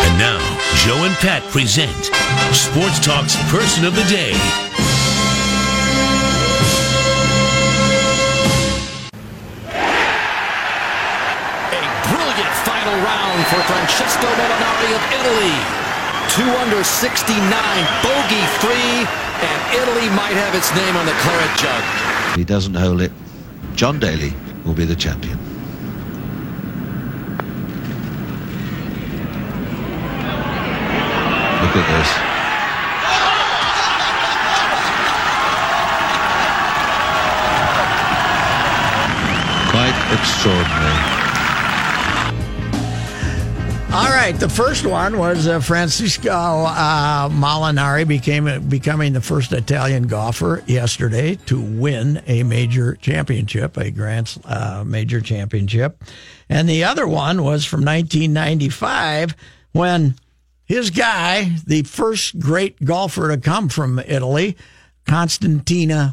And now, Joe and Pat present Sports Talk's Person of the Day. A brilliant final round for Francesco Molinari of Italy. Two under 69, bogey free, and Italy might have its name on the claret jug. He doesn't hold it. John Daly will be the champion. Look at this. Quite extraordinary. All right, the first one was uh, Francisco uh, Molinari became becoming the first Italian golfer yesterday to win a major championship, a Grand uh, Major championship, and the other one was from 1995 when his guy, the first great golfer to come from Italy, Constantino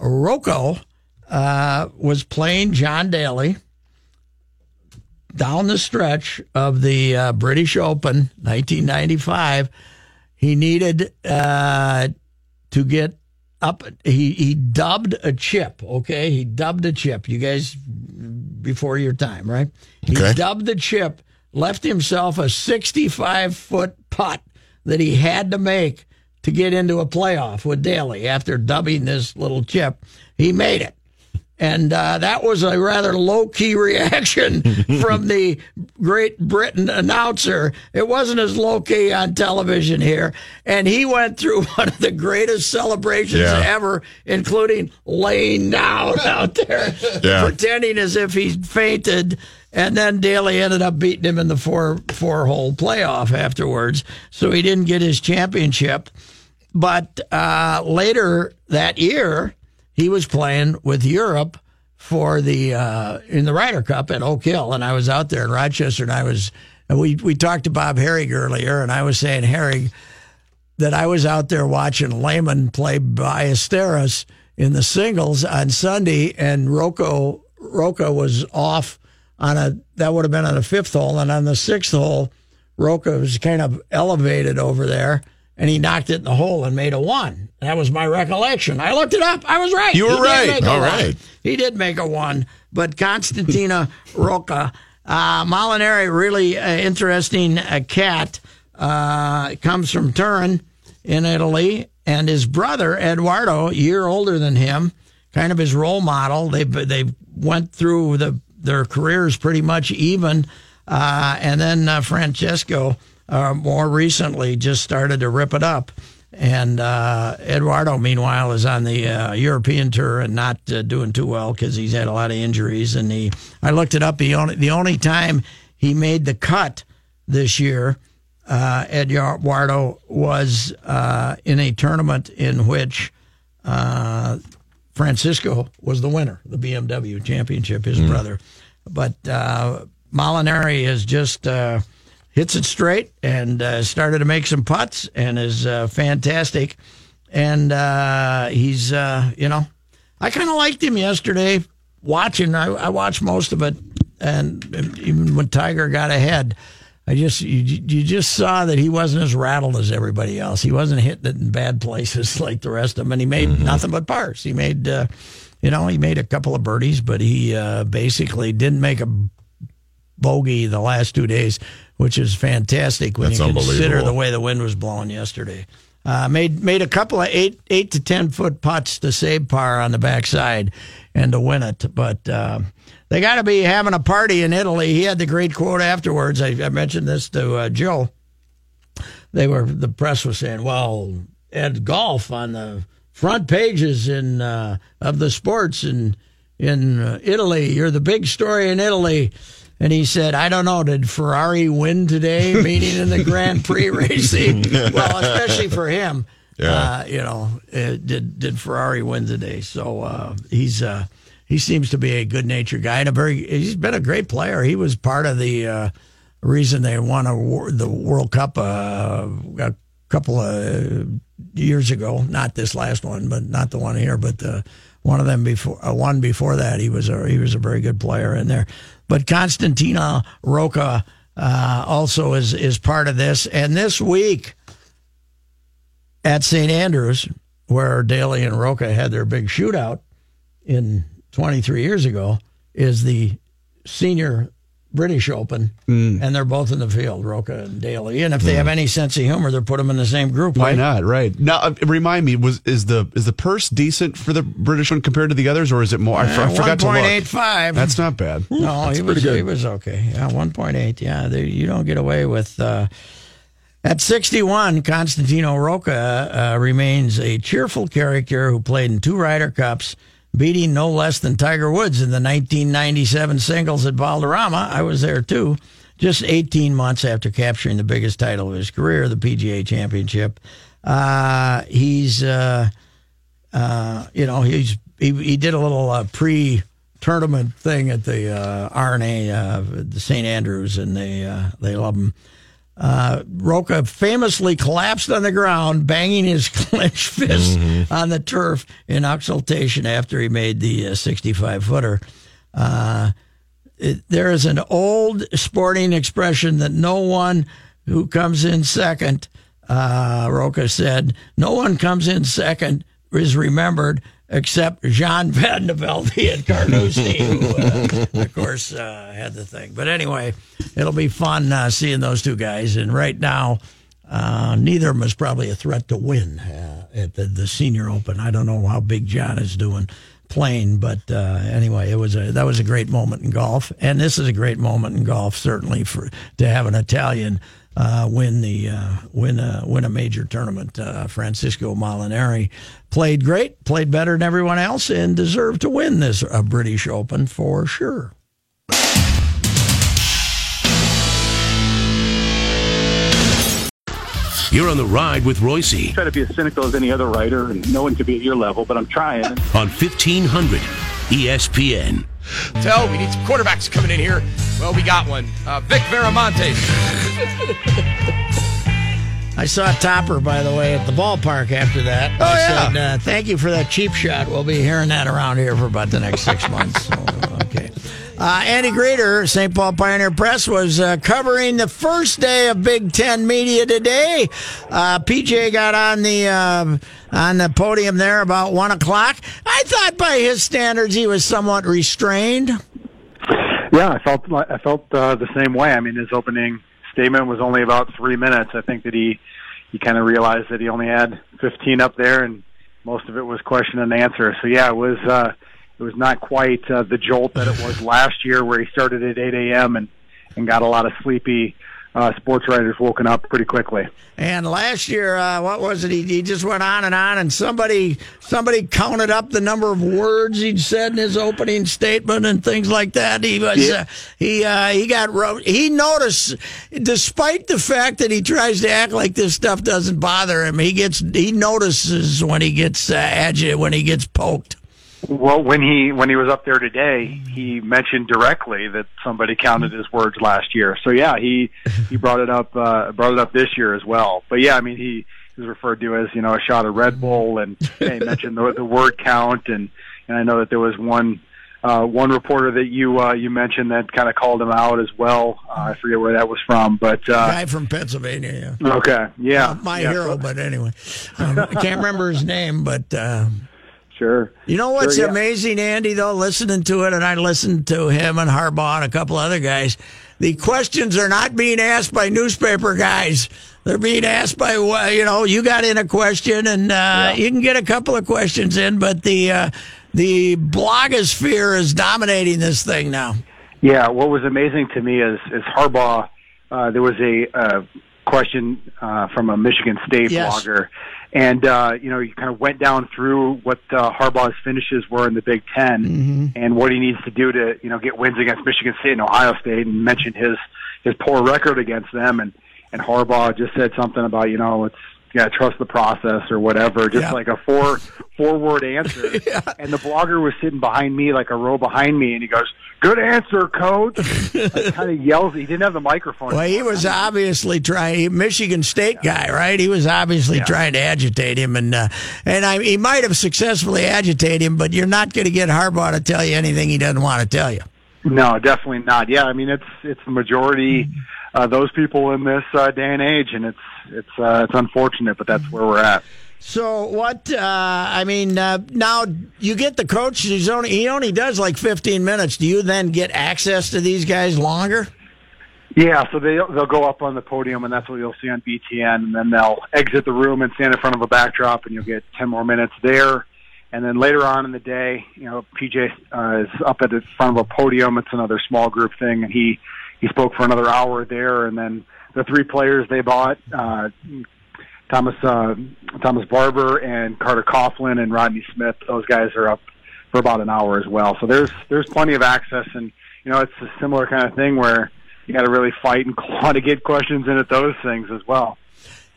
Rocca, uh, was playing John Daly down the stretch of the uh, British Open, 1995. He needed uh, to get up. He he dubbed a chip. Okay, he dubbed a chip. You guys, before your time, right? He Okay. dubbed the chip. Left himself a 65 foot putt that he had to make to get into a playoff with Daly. After dubbing this little chip, he made it. And uh, that was a rather low key reaction from the Great Britain announcer. It wasn't as low key on television here. And he went through one of the greatest celebrations Yeah. ever, including laying down out there, Yeah. pretending as if he fainted. And then Daly ended up beating him in the four four hole playoff afterwards. So he didn't get his championship. But uh, later that year, he was playing with Europe for the uh, in the Ryder Cup at Oak Hill, and I was out there in Rochester, and I was and we we talked to Bob Harig earlier, and I was saying Harig that I was out there watching Lehman play Ballesteros in the singles on Sunday, and Rocca Rocca was off on a that would have been on the fifth hole, and on the sixth hole, Rocca was kind of elevated over there, and he knocked it in the hole and made a one. That was my recollection. I looked it up. I was right. You were right. All right. one. He did make a one, but Constantino Rocca, uh, Molinari, really uh, interesting uh, cat. Uh, comes from Turin in Italy, and his brother Edoardo, a year older than him, kind of his role model. They they went through the their careers pretty much even, uh, and then uh, Francesco uh, more recently just started to rip it up. And uh, Edoardo, meanwhile, is on the uh, European tour and not uh, doing too well because he's had a lot of injuries. And he, I looked it up. The only the only time he made the cut this year, Edoardo was in a tournament in which Francisco was the winner, the BMW championship, his brother. But uh, Molinari has just uh, hits it straight and uh, started to make some putts and is uh, fantastic. And uh, he's, uh, you know, I kind of liked him yesterday watching. I, I watched most of it, and even when Tiger got ahead, I just you, you just saw that he wasn't as rattled as everybody else. He wasn't hitting it in bad places like the rest of them, and he made nothing but pars. He made, uh, you know, he made a couple of birdies, but he uh, basically didn't make a bogey the last two days, which is fantastic when That's you consider the way the wind was blowing yesterday. Uh, made made a couple of eight eight to ten foot putts to save par on the backside and to win it, but. Uh, they got to be having a party in Italy. He had the great quote afterwards. I, I mentioned this to uh, Joe. They were the press was saying, "Well, Ed Golf on the front pages in uh, of the sports in in uh, Italy. You're the big story in Italy." and he said, "I don't know, did Ferrari win today?" Meaning in the Grand Prix racing. well, especially for him, Yeah. uh, you know, uh, did did Ferrari win today? So uh, he's uh, he seems to be a good natured guy and a very he's been a great player. He was part of the uh, reason they won a, the World Cup uh, a couple of years ago. Not this last one, but not the one here, but uh, one of them before uh, one before that. He was a he was a very good player in there. But Constantino Rocca uh, also is is part of this. And this week at St. Andrews, where Daly and Rocca had their big shootout in 23 years ago, is the senior British Open, and they're both in the field, Rocca and Daly. And if they have any sense of humor, they'll put them in the same group. Why right? not? Right now, uh, remind me: was is the is the purse decent for the British one compared to the others, or is it more? I, I forgot to look. 1.85. That's not bad. No, he was he was okay. Yeah, one point eight. Yeah, they, you don't get away with. Uh, at sixty one, Constantino Rocca uh, remains a cheerful character who played in two Ryder Cups, beating no less than Tiger Woods in the nineteen ninety seven singles at Valderrama. I was there too. Just eighteen months after capturing the biggest title of his career, the PGA Championship. Uh, he's. Uh, uh, you know, he's he, he did a little uh, pre tournament thing at the uh, R&A, uh, the St. Andrews, and they uh, they love him. Uh, Rocca famously collapsed on the ground, banging his clenched fist on the turf in exultation after he made the 65 footer. Uh, there is an old sporting expression that no one who comes in second, uh, Rocca said, no one comes in second is remembered except Jean Velde and Carnoustie, who, uh, of course, uh, had the thing. But anyway, it'll be fun uh, seeing those two guys. And right now, uh, neither of them is probably a threat to win uh, at the, the Senior Open. I don't know how big John is doing playing, but uh, anyway, it was a that was a great moment in golf, and this is a great moment in golf certainly for to have an Italian uh, win the uh, win a win a major tournament. Uh, Francisco Molinari played great, played better than everyone else, and deserved to win this uh, British Open for sure. You're on the ride with Royce try to be as cynical as any other writer, and no one can be at your level, but I'm trying. on 1500 ESPN. Tell we need some quarterbacks coming in here. Well, we got one. Uh, Vic Veramonte. I saw Topper, by the way, at the ballpark after that. Oh, I yeah. said, uh, thank you for that cheap shot. We'll be hearing that around here for about the next six months. So, okay. Uh, Andy Greder, St. Paul Pioneer Press, was uh, covering the first day of Big Ten media today. Uh, PJ got on the uh, on the podium there about one o'clock. I thought, by his standards, he was somewhat restrained. Yeah, I felt I felt uh, the same way. I mean, his opening statement was only about three minutes. I think that he he kind of realized that he only had 15 up there, and most of it was question and answer. So yeah, it was uh, it was not quite uh, the jolt that it was last year, where he started at 8 a.m. and and got a lot of sleepy uh, sports writers woken up pretty quickly. And last year, uh, what was it? He, he just went on and on, and somebody somebody counted up the number of words he'd said in his opening statement and things like that. He was Yeah. uh, he uh, he got ro- he noticed, despite the fact that he tries to act like this stuff doesn't bother him, he gets he notices when he gets uh, agitated when he gets poked. Well, when he when he was up there today, he mentioned directly that somebody counted his words last year. So yeah, he he brought it up uh, brought it up this year as well. But yeah, I mean he was referred to as you know a shot of Red Bull, and he mentioned the, the word count, and and I know that there was one uh, one reporter that you uh, you mentioned that kind of called him out as well. Uh, I forget where that was from, but uh, Guy from Pennsylvania, yeah. okay, yeah, my yeah, hero, but anyway, um, I can't remember his name, but. Uh, sure. You know what's Sure, yeah. amazing, Andy, though, listening to it, and I listened to him and Harbaugh and a couple other guys. The questions are not being asked by newspaper guys. They're being asked by, you know, you got in a question, and uh, you can get a couple of questions in, but the uh, the blogosphere is dominating this thing now. Yeah, what was amazing to me is is Harbaugh. Uh, there was a uh, question uh, from a Michigan State Yes. blogger, and uh, you know he kind of went down through what uh, Harbaugh's finishes were in the Big 10 Mm-hmm. and what he needs to do to you know get wins against Michigan State and Ohio State, and mentioned his his poor record against them, and and Harbaugh just said something about you know it's yeah trust the process or whatever, just Yeah. like a four four word answer, and the blogger was sitting behind me like a row behind me, and he goes, "Good answer, coach." like, kind of yells. He didn't have the microphone. Well, he was obviously trying. Michigan State guy, right? He was obviously trying to agitate him, and uh, and I, he might have successfully agitated him, but you're not going to get Harbaugh to tell you anything he doesn't want to tell you. No, definitely not. Yeah, I mean it's it's the majority uh, those people in this uh, day and age, and it's it's uh, it's unfortunate, but that's where we're at. So what? Uh, I mean, uh, now you get the coach. He's only he only does like 15 minutes. Do you then get access to these guys longer? Yeah, so they they'll go up on the podium, and that's what you'll see on BTN, and then they'll exit the room and stand in front of a backdrop, and you'll get ten more minutes there. And then later on in the day, you know, PJ uh, is up at the front of a podium. It's another small group thing, and he he spoke for another hour there. And then the three players they bought, uh, Thomas uh, Thomas Barber and Carter Coughlin and Rodney Smith, those guys are up for about an hour as well. So there's there's plenty of access, and you know, it's a similar kind of thing where you got to really fight and claw to get questions in at those things as well.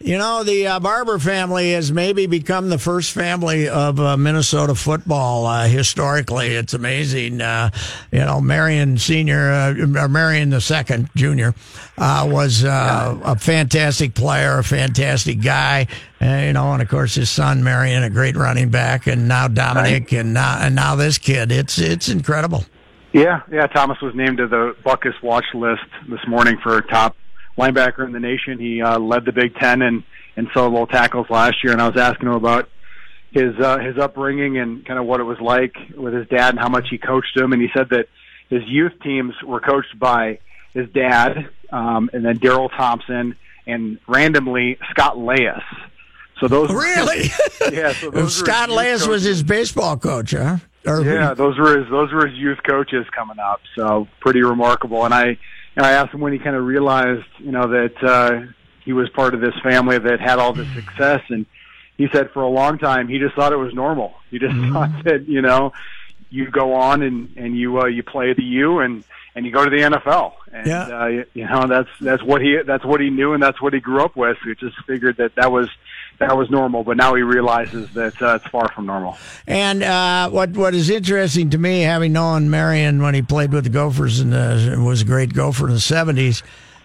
You know, the uh, Barber family has maybe become the first family of uh, Minnesota football uh, historically. It's amazing. Uh, you know, Marion Senior, uh, or Marion the Second Junior, uh, was uh, a fantastic player, a fantastic guy. You know, and of course his son Marion, a great running back, and now Dominique, and now and now this kid. It's it's incredible. Yeah, yeah. Thomas was named to the Butkus watch list this morning for top linebacker in the nation. He uh, led the Big Ten in in solo tackles last year, and I was asking him about his uh, his upbringing and kind of what it was like with his dad and how much he coached him. And he said that his youth teams were coached by his dad, um, and then Darrell Thompson, and randomly Scott Leius. So those Really? yeah. So those Scott Leius was his baseball coach, huh? Or- Yeah, those were his those were his youth coaches coming up. So pretty remarkable. And I and I asked him when he kind of realized, you know, that uh, he was part of this family that had all this success, and he said for a long time he just thought it was normal. He just thought that you know you go on and and you uh, you play the U and and you go to the NFL. And Yeah. uh, you- you know that's that's what he that's what he knew and that's what he grew up with. He just figured that that was that was normal, but now he realizes that uh, it's far from normal. And uh, what what is interesting to me, having known Marion when he played with the Gophers and uh, was a great Gopher in the seventies,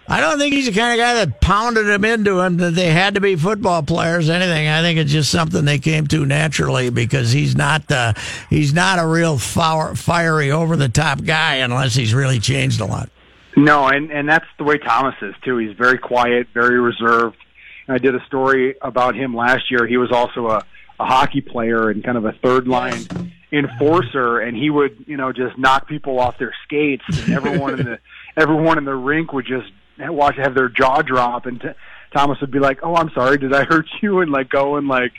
I don't think he's the kind of guy that pounded them into him that they had to be football players. Anything, I think it's just something they came to naturally because he's not uh, he's not a real fire, fiery over the top guy unless he's really changed a lot. No, and and that's the way Thomas is too. He's very quiet, very reserved. I did a story about him last year. He was also a, a hockey player and kind of a third line enforcer, and he would you know just knock people off their skates, and everyone in the everyone in the rink would just watch have their jaw drop, and t- Thomas would be like, "Oh, I'm sorry, did I hurt you?" and like go and like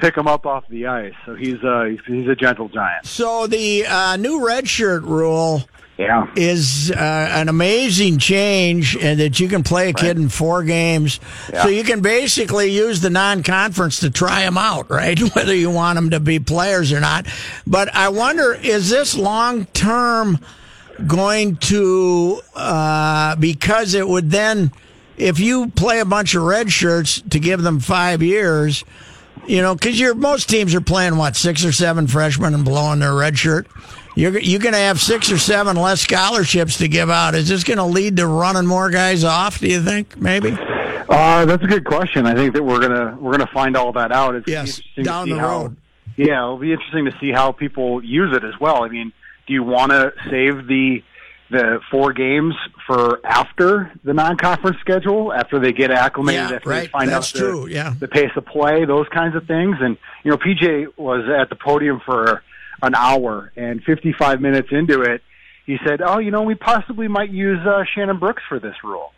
pick him up off the ice. So he's uh he's, he's a gentle giant. So the uh, new red shirt rule Yeah. is uh, an amazing change and that you can play a kid in four games. Yeah. So you can basically use the non-conference to try them out, right? Whether you want them to be players or not. But I wonder, is this long-term going to, uh, because it would then, if you play a bunch of red shirts to give them five years, you know, because you're most teams are playing what six or seven freshmen and blowing their red shirt. You're you're going to have six or seven less scholarships to give out. Is this going to lead to running more guys off? Do you think maybe? Uh, that's a good question. I think that we're gonna we're gonna find all that out. It's Yes, down the how, road. Yeah, it'll be interesting to see how people use it as well. I mean, do you want to save the the four games for after the non-conference schedule, after they get acclimated, Yeah, after they find That's out the, true, yeah. the pace of play, those kinds of things. And you know, PJ was at the podium for an hour, and 55 minutes into it, he said, "Oh, you know, we possibly might use uh, Shannon Brooks for this rule."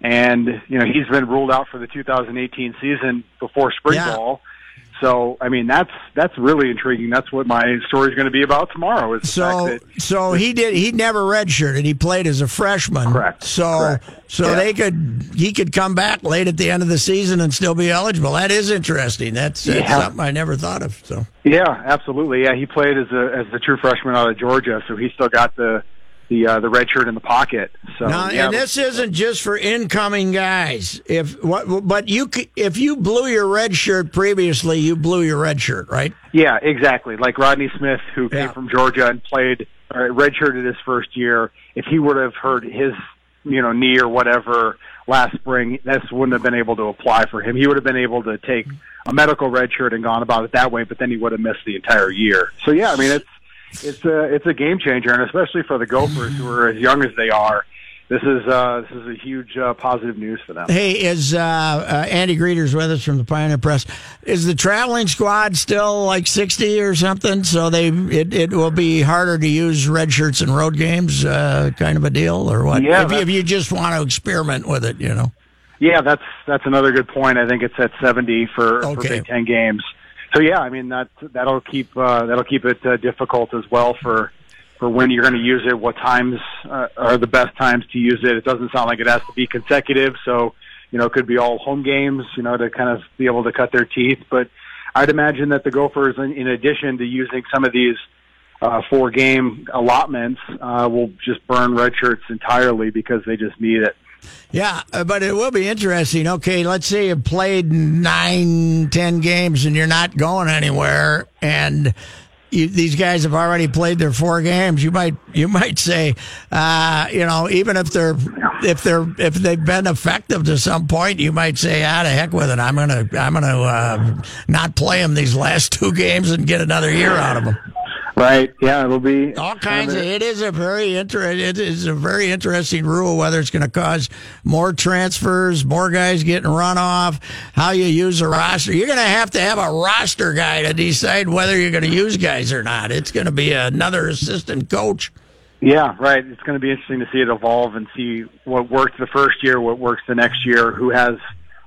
And you know, he's been ruled out for the 2018 season before spring Yeah. ball. So, I mean, that's that's really intriguing. That's what my story is going to be about tomorrow. Is So, so he did. He never redshirted. He played as a freshman. Correct. So, Correct. so Yeah. they could. He could come back late at the end of the season and still be eligible. That is interesting. That's, that's Yeah. something I never thought of. So, yeah, absolutely. Yeah, he played as a as the true freshman out of Georgia, so he still got the the uh, the red shirt in the pocket. So, now, yeah, and this isn't just for incoming guys. If what, but you c- if you blew your red shirt previously, you blew your red shirt, right? Yeah, exactly. Like Rodney Smith, who came from Georgia and played or redshirted his first year. If he would have hurt his, you know, knee or whatever last spring, this wouldn't have been able to apply for him. He would have been able to take a medical red shirt and gone about it that way, but then he would have missed the entire year. So yeah, I mean it's it's a it's a game changer, and especially for the Gophers who are as young as they are. This is uh, this is a huge uh, positive news for them. Hey, is uh, uh, Andy Greder's with us from the Pioneer Press? Is the traveling squad still like sixty or something? So they it, it will be harder to use red shirts in road games, uh, kind of a deal, or what? Yeah, if, you, if you just want to experiment with it, you know. Yeah, that's that's another good point. I think it's at seventy for, for Big Ten games. So yeah, I mean that that'll keep uh, that'll keep it uh, difficult as well for for when you're going to use it. What times uh, are the best times to use it? It doesn't sound like it has to be consecutive, so you know it could be all home games. You know to kind of be able to cut their teeth. But I'd imagine that the Gophers, in, in addition to using some of these uh, four game allotments, uh, will just burn red shirts entirely because they just need it. Yeah, uh, but it will be interesting. Okay, let's say you played nine, ten games and you're not going anywhere, and you, these guys have already played their four games. You might you might say, uh, you know, even if they're if they're if they've been effective to some point, you might say, ah, to heck with it. I'm gonna I'm gonna uh, not play them these last two games and get another year out of them. Right? Yeah, it'll be All kinds of. It is a very interesting. It is a very interesting rule. Whether it's going to cause more transfers, more guys getting run off, how you use a roster. You're going to have to have a roster guy to decide whether you're going to use guys or not. It's going to be another assistant coach. Yeah, right. It's going to be interesting to see it evolve and see what worked the first year, what works the next year, who has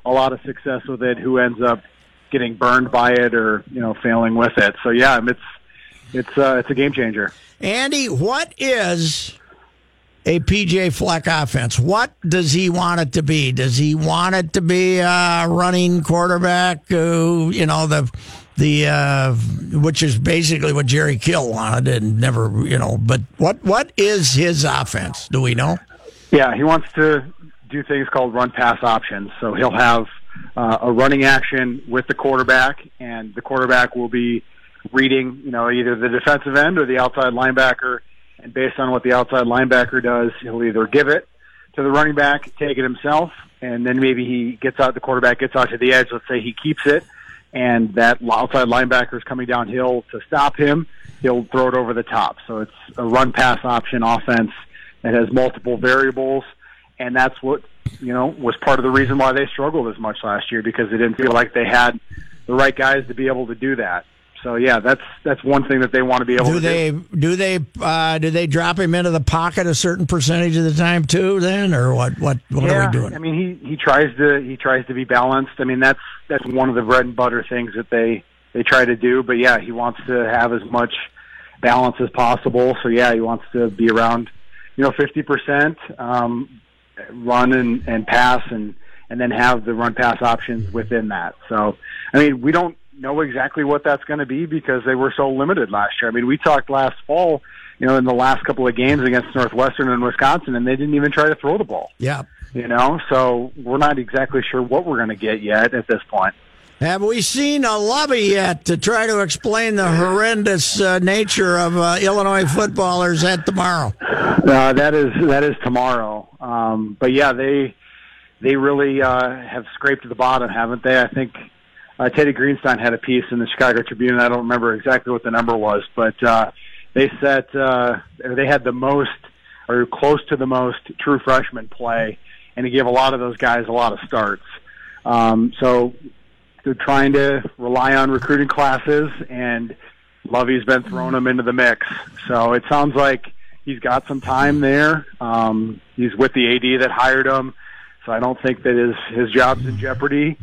a lot of success with it, who ends up getting burned by it or you know failing with it. So yeah, it's it's uh, it's a game changer. Andy, what is a PJ Fleck offense? What does he want it to be? Does he want it to be a running quarterback who, you know, the the uh, which is basically what Jerry Kill wanted and never, you know, but what what is his offense? Do we know? Yeah, he wants to do things called run pass options. So he'll have uh, a running action with the quarterback, and the quarterback will be reading, you know, either the defensive end or the outside linebacker. And based on what the outside linebacker does, he'll either give it to the running back, take it himself, and then maybe he gets out, the quarterback gets out to the edge. Let's say he keeps it, and that outside linebacker is coming downhill to stop him. He'll throw it over the top. So it's a run pass option offense that has multiple variables, and that's what you know was part of the reason why they struggled as much last year because they didn't feel like they had the right guys to be able to do that. So yeah, that's that's one thing that they want to be able to Do to they do. do they uh, do they drop him into the pocket a certain percentage of the time too? Then or what? What what yeah, are we doing? I mean, he he tries to he tries to be balanced. I mean, that's that's one of the bread and butter things that they they try to do. But yeah, he wants to have as much balance as possible. So yeah, he wants to be around, you know, fifty percent um, run and and pass, and and then have the run pass options within that. So I mean, we don't know exactly what that's going to be because they were so limited last year. I mean, we talked last fall. You know, in the last couple of games against Northwestern and Wisconsin, and they didn't even try to throw the ball Yeah. you know so we're not exactly sure what we're going to get yet at this point Have we seen a lobby yet to try to explain the horrendous uh, nature of uh, Illinois footballers at tomorrow? uh, that is that is tomorrow um, but yeah they they really uh, have scraped the bottom haven't they i think uh, teddy greenstein had a piece in the chicago tribune i don't remember exactly what the number was but uh, they set uh, they had the most or close to the most true freshman play and he gave a lot of those guys a lot of starts um, so they're trying to rely on recruiting classes, and Lovie's been throwing them into the mix. So it sounds like he's got some time there. Um, he's with the AD that hired him, so I don't think that his his job's in jeopardy.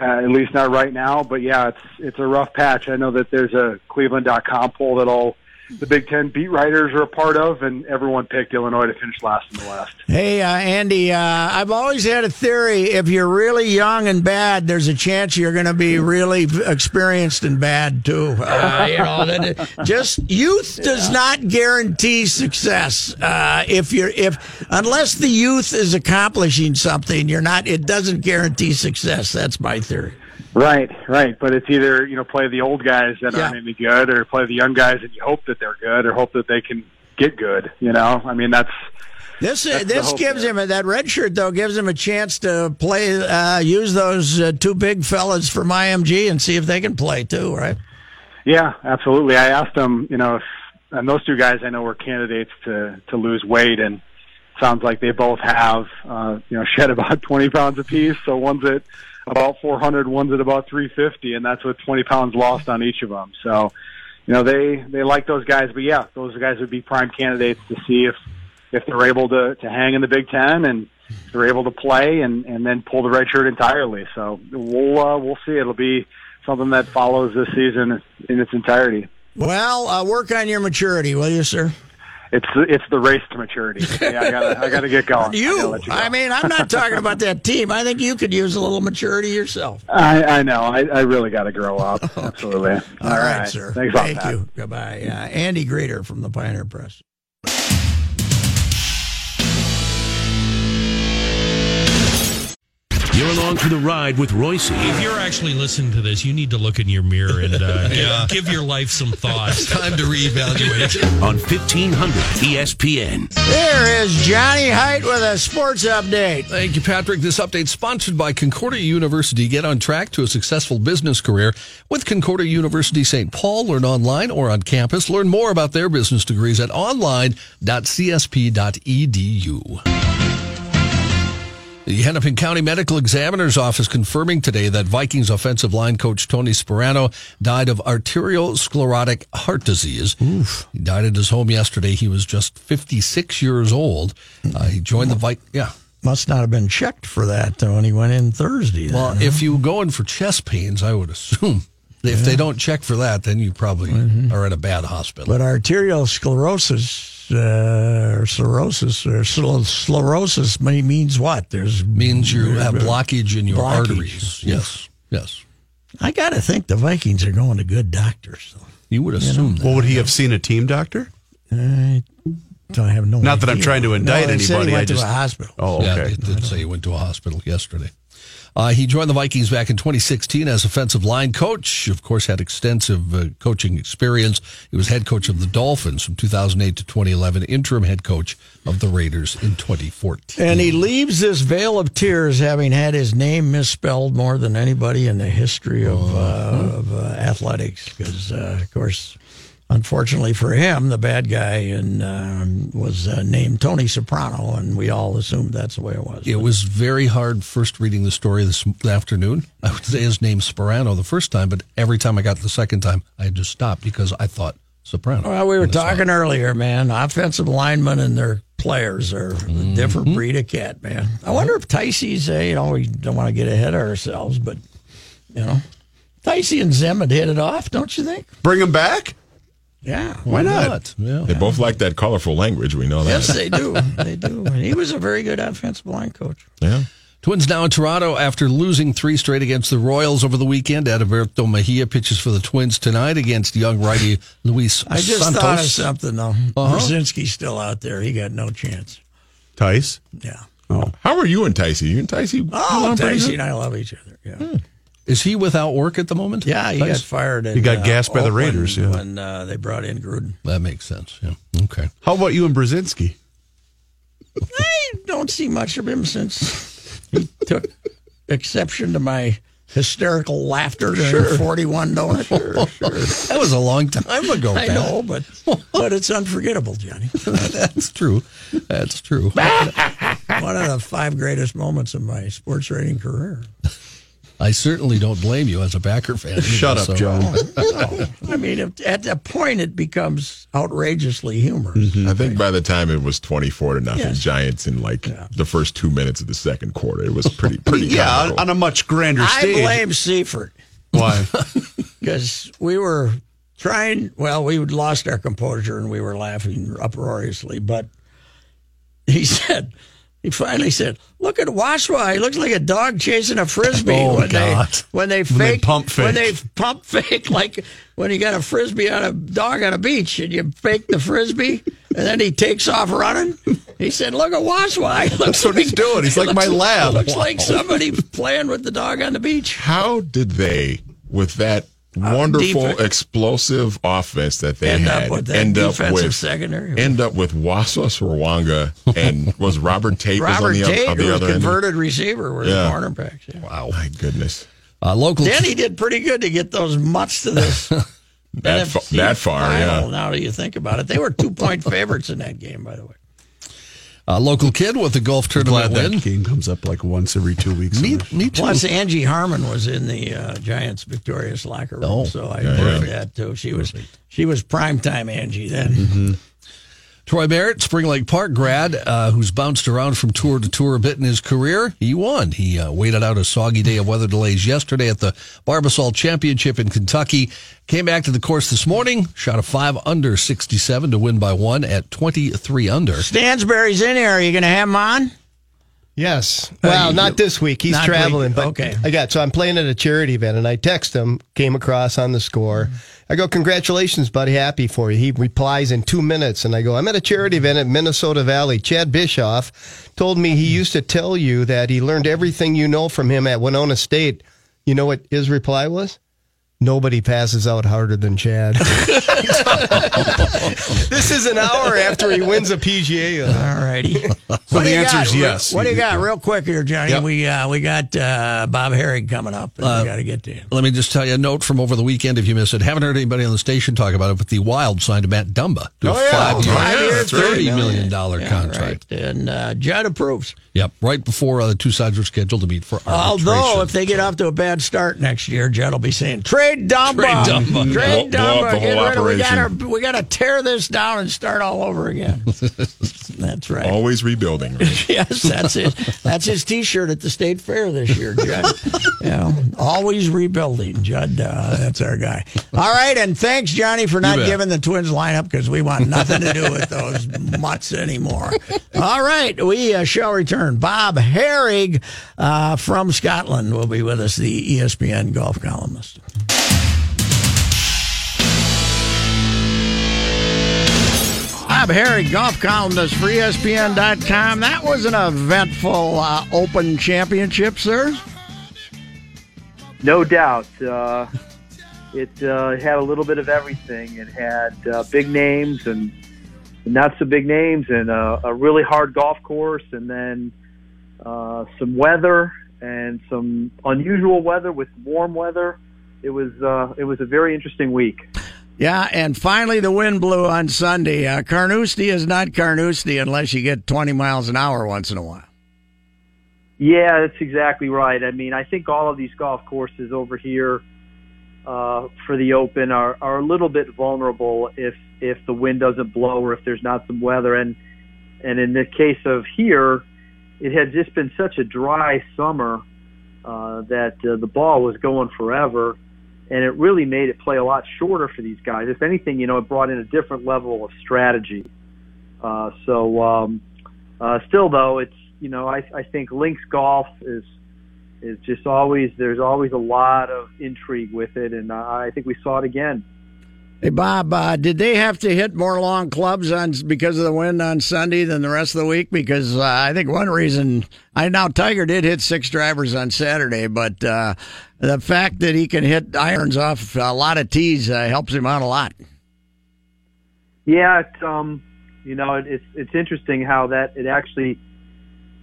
Uh, at least not right now. But yeah, it's it's a rough patch. I know that there's a Cleveland.com poll that all the Big Ten beat writers are a part of, and everyone picked Illinois to finish last in the West. Hey, uh, Andy, uh, I've always had a theory if you're really young and bad, there's a chance you're going to be really experienced and bad too. Uh, you know, that- just youth does not guarantee success. Uh, if you're if unless the youth is accomplishing something, you're not. It doesn't guarantee success. That's my theory. Right, right. But it's either you know play the old guys that Yeah. aren't any good, or play the young guys and you hope that they're good, or hope that they can get good. You know, I mean that's This That's this gives there. him that red shirt though gives him a chance to play uh, use those uh, two big fellas from IMG and see if they can play too, right? Yeah, absolutely. I asked them, you know, if, and those two guys I know were candidates to to lose weight, and sounds like they both have, uh, you know, shed about 20 pounds apiece. So one's at about 400, one's at about 350, and that's with 20 pounds lost on each of them. So, you know, they they like those guys, but yeah, those guys would be prime candidates to see if if they're able to to hang in the Big Ten and they're able to play and and then pull the red shirt entirely. So we'll uh, we'll see. It'll be something that follows this season in its entirety. Well, uh, work on your maturity, will you, sir? It's it's the race to maturity. Yeah, I gotta I gotta get going. I You, go. I mean, I'm not talking about that team. I think you could use a little maturity yourself. I, I know. I, I really got to grow up. Absolutely. All right, sir. Thanks a lot, Thank Pat. you. Goodbye. Uh, Andy Greder from the Pioneer Press. You're along for the ride with Royce. If you're actually listening to this, you need to look in your mirror and uh, give, give your life some thought. It's time to reevaluate. on 1500 ESPN. There is Johnny Heidt with a sports update. Thank you, Patrick. This update sponsored by Concordia University. Get on track to a successful business career with Concordia University St. Paul. Learn online or on campus. Learn more about their business degrees at online.csp.edu. The Hennepin County Medical Examiner's Office confirming today that Vikings offensive line coach Tony Sparano died of arteriosclerotic heart disease. He died at his home yesterday. He was just 56 years old. Uh, he joined the Vikings. Yeah. Must not have been checked for that when he went in Thursday. then, Well, huh? if you go in for chest pains, I would assume if they don't check for that, then you probably are at a bad hospital. But arterial sclerosis uh, or sclerosis or scler- sclerosis may- means what? There's means you have blockage in your Blockage. arteries. Yes, yes. I got to think the Vikings are going to good doctors. Though. You would assume that. Well, would he have seen a team doctor? I don't have no. Not that I'm trying to indict no, they said anybody, He I went just- to a hospital. Oh, Yeah, okay. it did say he went to a hospital yesterday. Uh, he joined the Vikings back in 2016 as offensive line coach. Of course, had extensive uh, coaching experience. He was head coach of the Dolphins from 2008 to 2011, interim head coach of the Raiders in 2014. And he leaves this veil of tears having had his name misspelled more than anybody in the history of, uh, of uh, athletics. Because, uh, of course, unfortunately for him, the bad guy in, um was uh, named Tony Soprano, and we all assumed that's the way it was. It was very hard first reading the story this afternoon. I would say his name Sparano the first time, but every time I got the second time, I had to stop because I thought Soprano. Well, we were And it's talking earlier, man. Offensive linemen and their players are a different breed of cat, man. I wonder if Ticey's, uh, you know, we don't want to get ahead of ourselves, but, you know, Ticey and Zim had hit it off, don't you think? Bring him back? Yeah. Why not? Yeah. They both like that colorful language. We know that. Yes, they do. They do. And he was a very good offensive line coach. Yeah. Twins now in Toronto after losing three straight against the Royals over the weekend. Adalberto Mejia pitches for the Twins tonight against young righty Luis I just Santos. thought of something, though. Uh-huh. Brzezinski's still out there. He got no chance. Tice? Yeah. Oh. How are you and Ticey? You and Ticey? Oh, Ticey and I love each other. Yeah. Is he without work at the moment? Yeah, he Tice? got fired. In, He got uh, gassed by the Raiders, yeah. When uh, they brought in Gruden. That makes sense. Yeah. Okay. How about you and Brzezinski? I don't see much of him since he took exception to my hysterical laughter during the 41 donut. Sure, sure. That was a long time ago. I Pat. know, but but it's unforgettable, Johnny. That's true. That's true. One of the five greatest moments of my sports writing career. I certainly don't blame you as a Packer fan. Shut either, up, so- Joe. I mean, if, at that point, it becomes outrageously humorous. Mm-hmm. I think by the time it was twenty four to nothing, Yes. Giants in like the first two minutes of the second quarter, it was pretty pretty. yeah, on, comical. on a much grander stage. I blame Seifert Why? because we were trying. Well, we lost our composure and we were laughing uproariously. But he said, he finally said, "Look at Wasswa. He looks like a dog chasing a frisbee Oh, when God. they when they When they fake pump fake. when they pump fake like when you got a frisbee on a dog on a beach and you fake the frisbee." And then he takes off running. He said, "Look at Wasswa. He looks That's what he's doing. He's like my lab. Looks like somebody playing with the dog on the beach." How did they, with that wonderful defense. explosive offense that they End had, up with that end up with secondary. end up with Wasswa Serwanga and was Robert Tate was on Robert the, Tate, on who the was other end? converted receiver, were Yeah. the cornerbacks. Yeah. Wow, my goodness, Uh, local. Then he did pretty good to get those mutts to this that fa- that far, final, yeah. Now that you think about it, they were two point favorites in that game, by the way. Uh, local kid with a golf Glad tournament that win. game comes up like once every two weeks. Me, me too. Plus, Angie Harmon was in the uh, Giants' victorious locker room, Oh, so I yeah, heard yeah. that too. She was she was primetime Angie then. Mm-hmm. Troy Merritt, Spring Lake Park grad, uh, who's bounced around from tour to tour a bit in his career. He won. He uh, waited out a soggy day of weather delays yesterday at the Barbasol Championship in Kentucky. Came back to the course this morning, shot a five under 67 to win by one at 23 under. Stansberry's in here. Are you going to have him on? Yes. Well, not this week. He's traveling, week. but Okay. I got so I'm playing at a charity event, and I text him. Came across on the score. I go, "Congratulations, buddy! Happy for you." He replies in two minutes, and I go, "I'm at a charity event at Minnesota Valley." Chad Bischoff told me he used to tell you that he learned everything you know from him at Winona State. You know what his reply was? Nobody passes out harder than Chad. this is an hour after he wins a PGA. All righty. So the answer is yes. What do you got, real quick here, Johnny? Yep. We uh, we got uh, Bob Herrig coming up. And we got to get to him. Let me just tell you a note from over the weekend if you missed it. Haven't heard anybody on the station talk about it, but the Wild signed Matt Dumba to a Oh, yeah. five-year, Oh, yeah, that's right. $30 million Yeah, contract. right. And uh, Judd approves. Yep, right before uh, the two sides were scheduled to meet for arbitration. Although, if they get off to a bad start next year, Judd will be saying, "Trade Dumba, Trade Dumba. trade Blow- blow up Dumba, the get whole rid of. We gotta we got to tear this down and start all over again." That's right. Always rebuilding. Right? Yes, that's it. That's his T-shirt at the state fair this year, Judd. you know, always rebuilding, Judd. Uh, that's our guy. All right, and thanks, Johnny, for not giving the Twins lineup because we want nothing to do with those mutts anymore. All right, we uh, shall return. Bob Harig uh, from Scotland will be with us, the ESPN golf columnist. Bob Harig, golf columnist for ESPN.com. That was an eventful uh, Open Championship, sir. No doubt. Uh, it uh, had a little bit of everything. It had uh, big names and not so big names, and a really hard golf course, and then uh, some weather and some unusual weather with warm weather. It was uh, it was a very interesting week. Yeah, and finally the wind blew on Sunday. Uh, Carnoustie is not Carnoustie unless you get 20 miles an hour once in a while. Yeah, that's exactly right. I mean, I think all of these golf courses over here uh, for the Open are, are a little bit vulnerable if if the wind doesn't blow or if there's not some weather. And and in the case of here, it had just been such a dry summer uh, that uh, the ball was going forever, and it really made it play a lot shorter for these guys. If anything, you know, it brought in a different level of strategy. Uh, so um, uh, still, though, it's you know, I, I think links golf is is just always there's always a lot of intrigue with it, and I think we saw it again. Hey, Bob, uh, did they have to hit more long clubs on because of the wind on Sunday than the rest of the week? Because uh, I think one reason I now Tiger did hit six drivers on Saturday, but uh, the fact that he can hit irons off a lot of tees uh, helps him out a lot. Yeah, it, um, you know, it, it's it's interesting how that it actually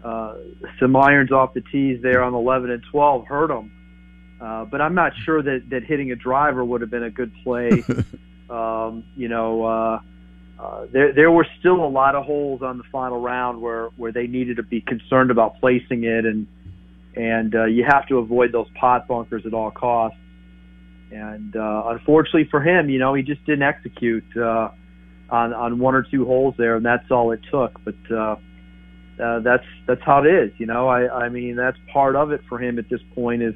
uh, some irons off the tees there on 11 and 12 hurt him. Uh, but I'm not sure that, that hitting a driver would have been a good play. um, you know, uh, uh, there there were still a lot of holes on the final round where, where they needed to be concerned about placing it, and and uh, you have to avoid those pot bunkers at all costs. And uh, unfortunately for him, you know, he just didn't execute uh, on on one or two holes there, and that's all it took. But uh, uh, that's that's how it is. You know, I I mean that's part of it for him at this point is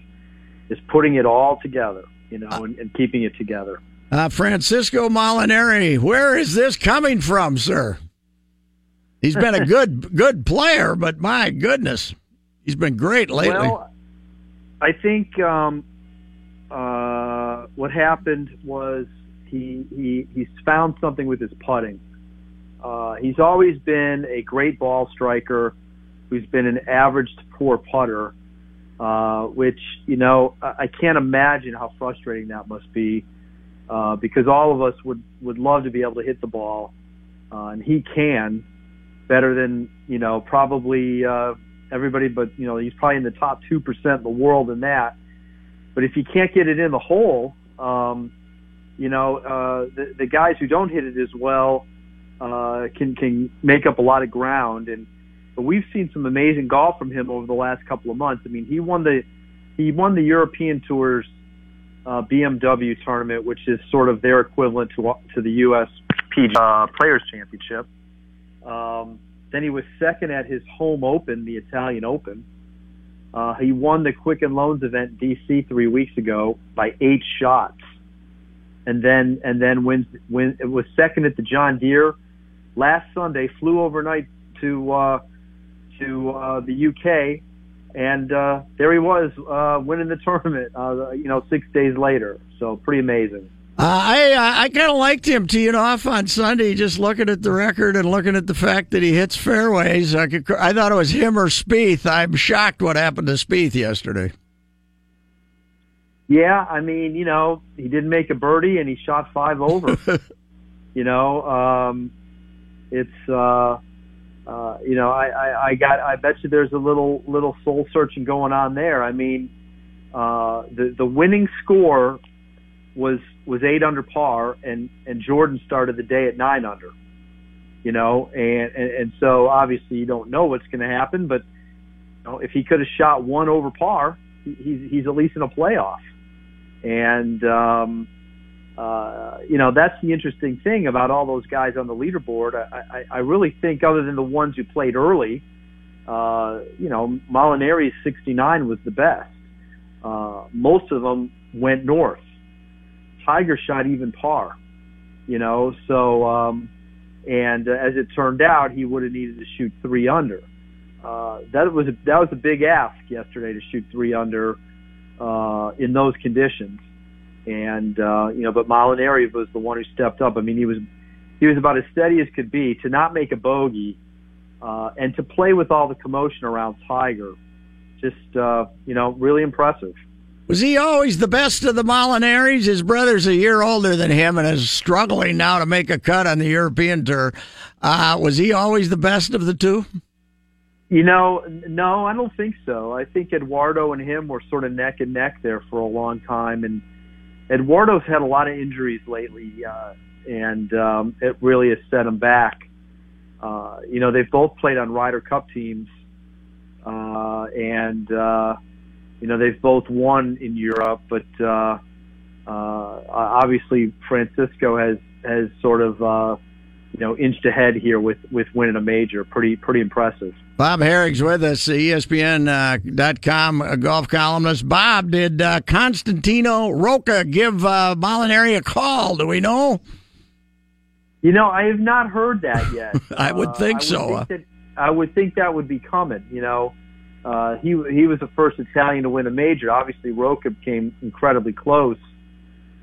is putting it all together. You know, and, and keeping it together. Uh, Francisco Molinari, where is this coming from, sir? He's been a good good player, but my goodness, he's been great lately. Well, I think um, uh, what happened was he he he's found something with his putting. Uh, he's always been a great ball striker who's been an average to poor putter, uh, which you know I, I can't imagine how frustrating that must be uh, because all of us would would love to be able to hit the ball, uh, and he can better than you know probably uh, everybody, but you know he's probably in the top two percent in the world in that. But if you can't get it in the hole, um, you know uh, the, the guys who don't hit it as well uh, can can make up a lot of ground. And but we've seen some amazing golf from him over the last couple of months. I mean, he won the he won the European Tours uh, BMW tournament, which is sort of their equivalent to to the U.S. PGA uh, Players Championship. Um, then he was second at his home Open, the Italian Open. Uh, he won the Quicken Loans event DC three weeks ago by eight shots, and then and then wins win it was second at the John Deere last Sunday. Flew overnight to uh, to uh, the UK and uh, there he was uh, winning the tournament. Uh, you know, six days later. So pretty amazing. Uh, I uh, I kind of liked him teeing off on Sunday, just looking at the record and looking at the fact that he hits fairways. I could I thought it was him or Spieth. I'm shocked what happened to Spieth yesterday. Yeah, I mean, you know, he didn't make a birdie and he shot five over. you know, um, it's. Uh, uh, you know, I, I, I got, I bet you there's a little, little soul searching going on there. I mean, uh, the, the winning score was, was eight under par and, and Jordan started the day at nine under, you know, and, and, and so obviously you don't know what's going to happen, but you know, if he could have shot one over par, he's, he's at least in a playoff. And, um, uh, you know, that's the interesting thing about all those guys on the leaderboard. I, I, I really think, other than the ones who played early, uh, you know, Molinari's 69 was the best. Uh, most of them went north. Tiger shot even par, you know, so, um, and uh, as it turned out, he would have needed to shoot three under. Uh, that was a, that was a big ask yesterday to shoot three under uh, in those conditions and uh, you know, but Molinari was the one who stepped up. I mean, he was he was about as steady as could be to not make a bogey uh, and to play with all the commotion around Tiger. Just uh, you know, really impressive. Was he always the best of the Molinaris? His brother's a year older than him and is struggling now to make a cut on the European tour. Uh, was he always the best of the two? You know, no, I don't think so. I think Edoardo and him were sort of neck and neck there for a long time, and Edoardo's had a lot of injuries lately, uh, and um, it really has set him back. Uh, you know, they've both played on Ryder Cup teams, uh, and uh, you know they've both won in Europe. But uh, uh, obviously, Francesco has has sort of uh, you know inched ahead here with with winning a major. Pretty pretty impressive. Bob Harig's with us, ESPN.com uh, golf columnist. Bob, did uh, Constantino Rocca give uh, Molinari a call? Do we know? You know, I have not heard that yet. I would uh, think I so. Think that, I would think that would be coming. You know, uh, he he was the first Italian to win a major. Obviously, Rocca came incredibly close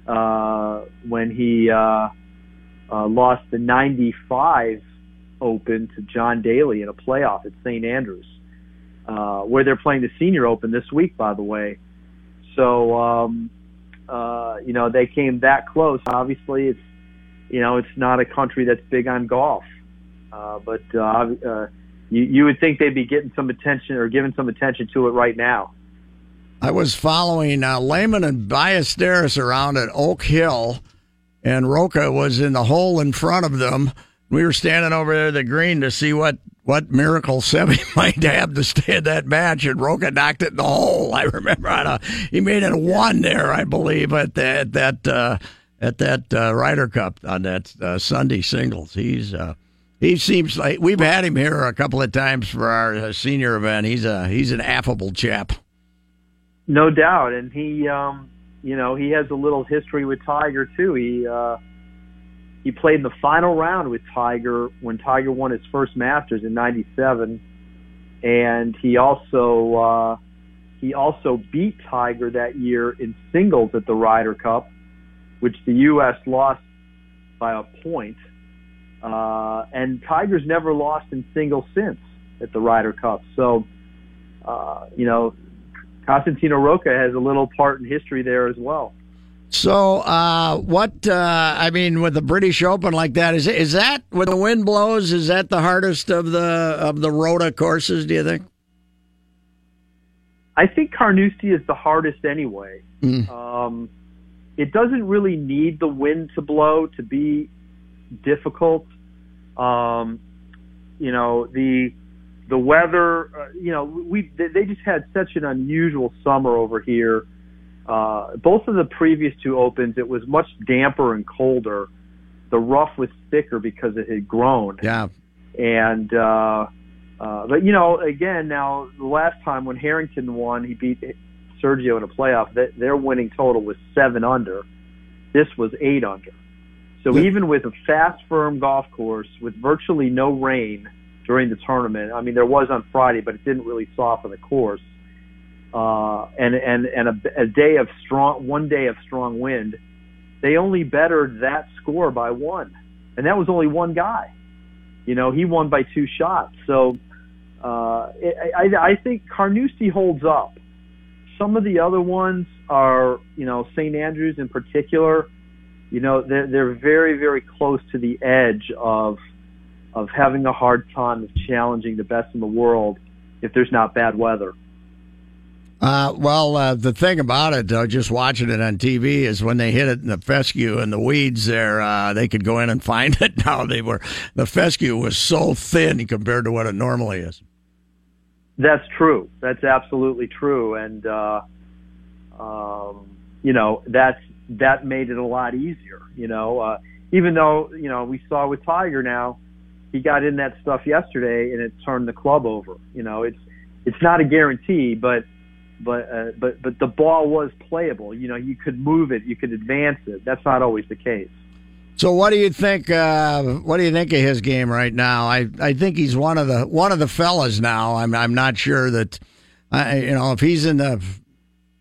uh, when he uh, uh, lost the '95 Open to John Daly in a playoff at St. Andrews, uh, where they're playing the Senior Open this week, by the way. So, um, uh, you know, they came that close. Obviously, it's, you know, it's not a country that's big on golf. Uh, but uh, uh, you, you would think they'd be getting some attention or giving some attention to it right now. I was following uh, Lehman and Ballesteros around at Oak Hill, and Rocca was in the hole in front of them we were standing over there at the green to see what what miracle Seve might have to stay in that match, and Rocca knocked it in the hole. I remember a, he made it one there, I believe, at that that uh, at that uh, Ryder Cup on that uh, Sunday singles. He's uh, he seems like we've had him here a couple of times for our uh, senior event. He's a he's an affable chap. No doubt, and he, um, you know, he has a little history with Tiger too. He uh, he played in the final round with Tiger when Tiger won his first Masters in '97, and he also uh, he also beat Tiger that year in singles at the Ryder Cup, which the U.S. lost by a point. Uh, and Tiger's never lost in singles since at the Ryder Cup. So, uh, you know, Constantino Rocca has a little part in history there as well. So, uh, what uh, I mean with the British Open like that is is that when the wind blows? Is that the hardest of the of the Rota courses? Do you think? I think Carnoustie is the hardest anyway. Mm. Um, it doesn't really need the wind to blow to be difficult. Um, you know the the weather. Uh, you know we they just had such an unusual summer over here uh, both of the previous two opens, it was much damper and colder. The rough was thicker because it had grown. Yeah. And, uh, uh, but you know, again, now the last time when Harrington won, he beat Sergio in a playoff. That their winning total was seven under. This was eight under. So yeah. even with a fast, firm golf course with virtually no rain during the tournament, I mean, there was on Friday, but it didn't really soften the course uh, and and and a, a day of strong one day of strong wind, they only bettered that score by one, and that was only one guy. You know, he won by two shots. So uh, I, I think Carnoustie holds up. Some of the other ones are, you know, St. Andrews in particular. You know, they're they're very very close to the edge of of having a hard time of challenging the best in the world if there's not bad weather. Uh, well, uh, the thing about it, though, just watching it on TV, is when they hit it in the fescue and the weeds there, uh, they could go in and find it. Now they were the fescue was so thin compared to what it normally is. That's true. That's absolutely true, and uh, um, you know that's that made it a lot easier. You know, uh, even though you know we saw with Tiger now, he got in that stuff yesterday and it turned the club over. You know, it's it's not a guarantee, but but uh, but but the ball was playable. You know, you could move it, you could advance it. That's not always the case. So, what do you think? Uh, what do you think of his game right now? I, I think he's one of the one of the fellas now. I'm I'm not sure that, I, you know, if he's in the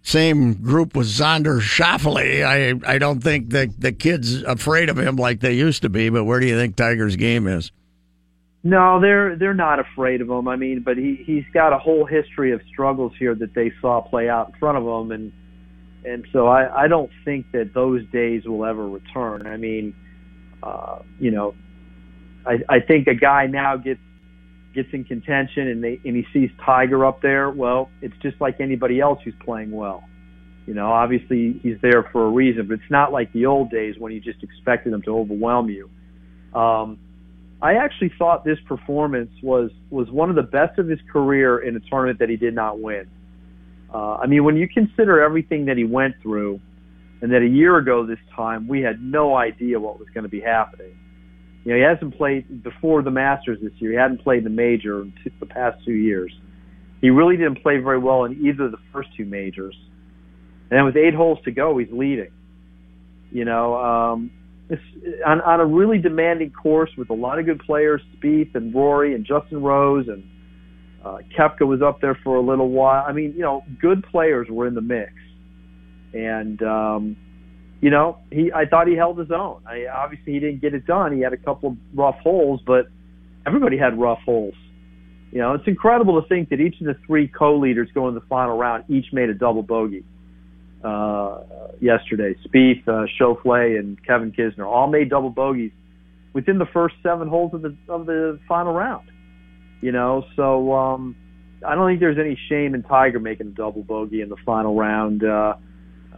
same group with Xander Schauffele, I I don't think that the kids afraid of him like they used to be. But where do you think Tiger's game is? No, they're they're not afraid of him. I mean, but he he's got a whole history of struggles here that they saw play out in front of him, and and so I I don't think that those days will ever return. I mean, uh, you know, I I think a guy now gets gets in contention and they and he sees Tiger up there. Well, it's just like anybody else who's playing well. You know, obviously he's there for a reason, but it's not like the old days when you just expected him to overwhelm you. Um, I actually thought this performance was was one of the best of his career in a tournament that he did not win. Uh, I mean, when you consider everything that he went through, and that a year ago this time we had no idea what was going to be happening. You know, he hasn't played before the Masters this year. He hadn't played the major in the past two years. He really didn't play very well in either of the first two majors. And then with eight holes to go, he's leading. You know, um, on, on a really demanding course with a lot of good players, Spieth and Rory and Justin Rose and uh, Koepka was up there for a little while. I mean, you know, good players were in the mix, and um, you know, he I thought he held his own. I, obviously, he didn't get it done. He had a couple of rough holes, but everybody had rough holes. You know, it's incredible to think that each of the three co-leaders going to the final round each made a double bogey uh, yesterday. Spieth, uh, Schauffele, and Kevin Kisner all made double bogeys within the first seven holes of the of the final round. You know, so um, I don't think there's any shame in Tiger making a double bogey in the final round. Uh,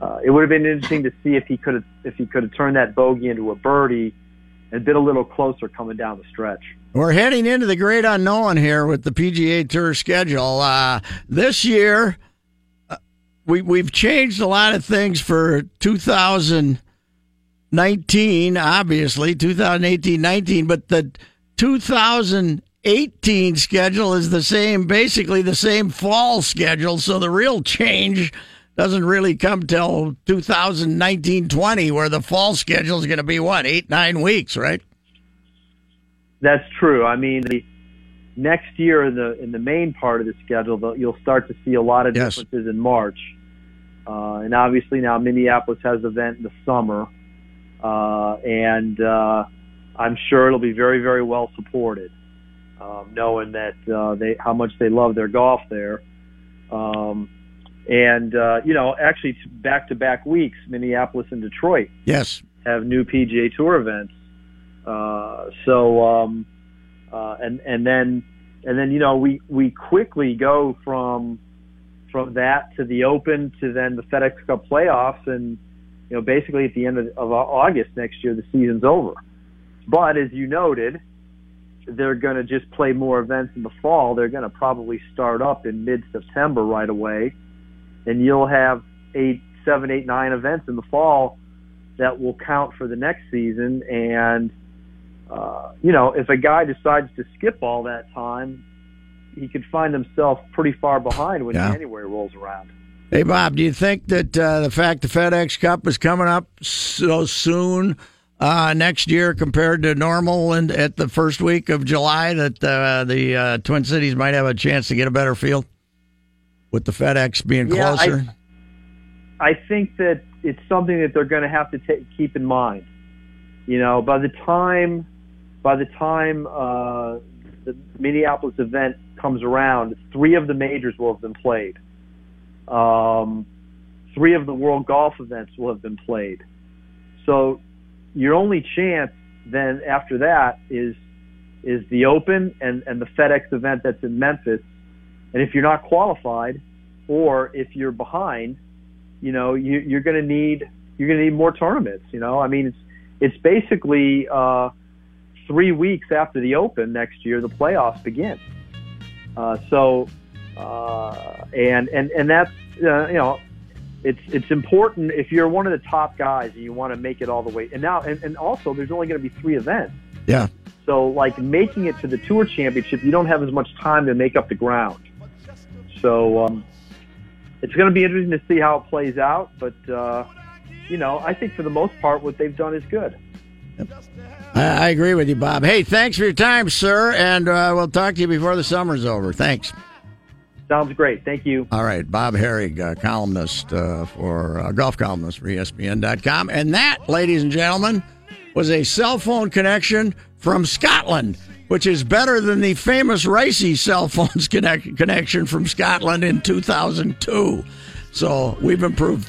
uh, it would have been interesting to see if he could have if he could have turned that bogey into a birdie and been a little closer coming down the stretch. We're heading into the great unknown here with the PGA Tour schedule. Uh, this year, uh, we we've changed a lot of things for 2019, obviously 2018-19, but the 2018 schedule is the same, basically the same fall schedule. So the real change doesn't really come till 2019-20, where the fall schedule is going to be what eight nine weeks, right? That's true. I mean, the next year in the in the main part of the schedule, you'll start to see a lot of Yes. differences in March, uh, and obviously now Minneapolis has an event in the summer, uh, and uh, I'm sure it'll be very very well supported, um, knowing that uh, they how much they love their golf there. Um, and uh, you know, actually, back to back weeks, Minneapolis and Detroit Yes. have new PGA Tour events. Uh, so, um, uh, and and then and then you know we we quickly go from from that to the Open to then the FedEx Cup playoffs, and you know basically at the end of, of August next year the season's over. But as you noted, they're going to just play more events in the fall. They're going to probably start up in mid September right away, and you'll have eight, seven, eight, nine events in the fall that will count for the next season. And uh, you know, if a guy decides to skip all that time, he could find himself pretty far behind when Yeah. January rolls around. Hey, Bob, do you think that uh, the fact the FedEx Cup is coming up so soon uh, next year compared to normal and at the first week of July that uh, the uh, Twin Cities might have a chance to get a better field with the FedEx being Yeah, closer? I think that it's something that they're going to have to keep in mind. You know, by the time by the time uh, the Minneapolis event comes around, three of the majors will have been played. Um, three of the World Golf events will have been played. So your only chance then after that is is the Open and and the FedEx event that's in Memphis. And if you're not qualified, or if you're behind, you know you, you're going to need you're going to need more tournaments. You know, I mean it's it's basically uh, three weeks after the Open next year the playoffs begin. Uh, so uh, and and and that's uh, you know it's it's important if you're one of the top guys and you want to make it all the way. And now and, and also there's only going to be three events. Yeah. So like making it to the tour championship, you don't have as much time to make up the ground. So um, it's going to be interesting to see how it plays out. But uh, you know, I think for the most part, what they've done is good. I, I agree with you, Bob. Hey, thanks for your time, sir, and uh, we'll talk to you before the summer's over. Thanks. Sounds great. Thank you. All right, Bob Harig, uh, columnist uh, for uh, golf columnist for ESPN.com, and that, ladies and gentlemen, was a cell phone connection from Scotland, which is better than the famous Ricey cell phones connect- connection from Scotland in 2002. So we've improved.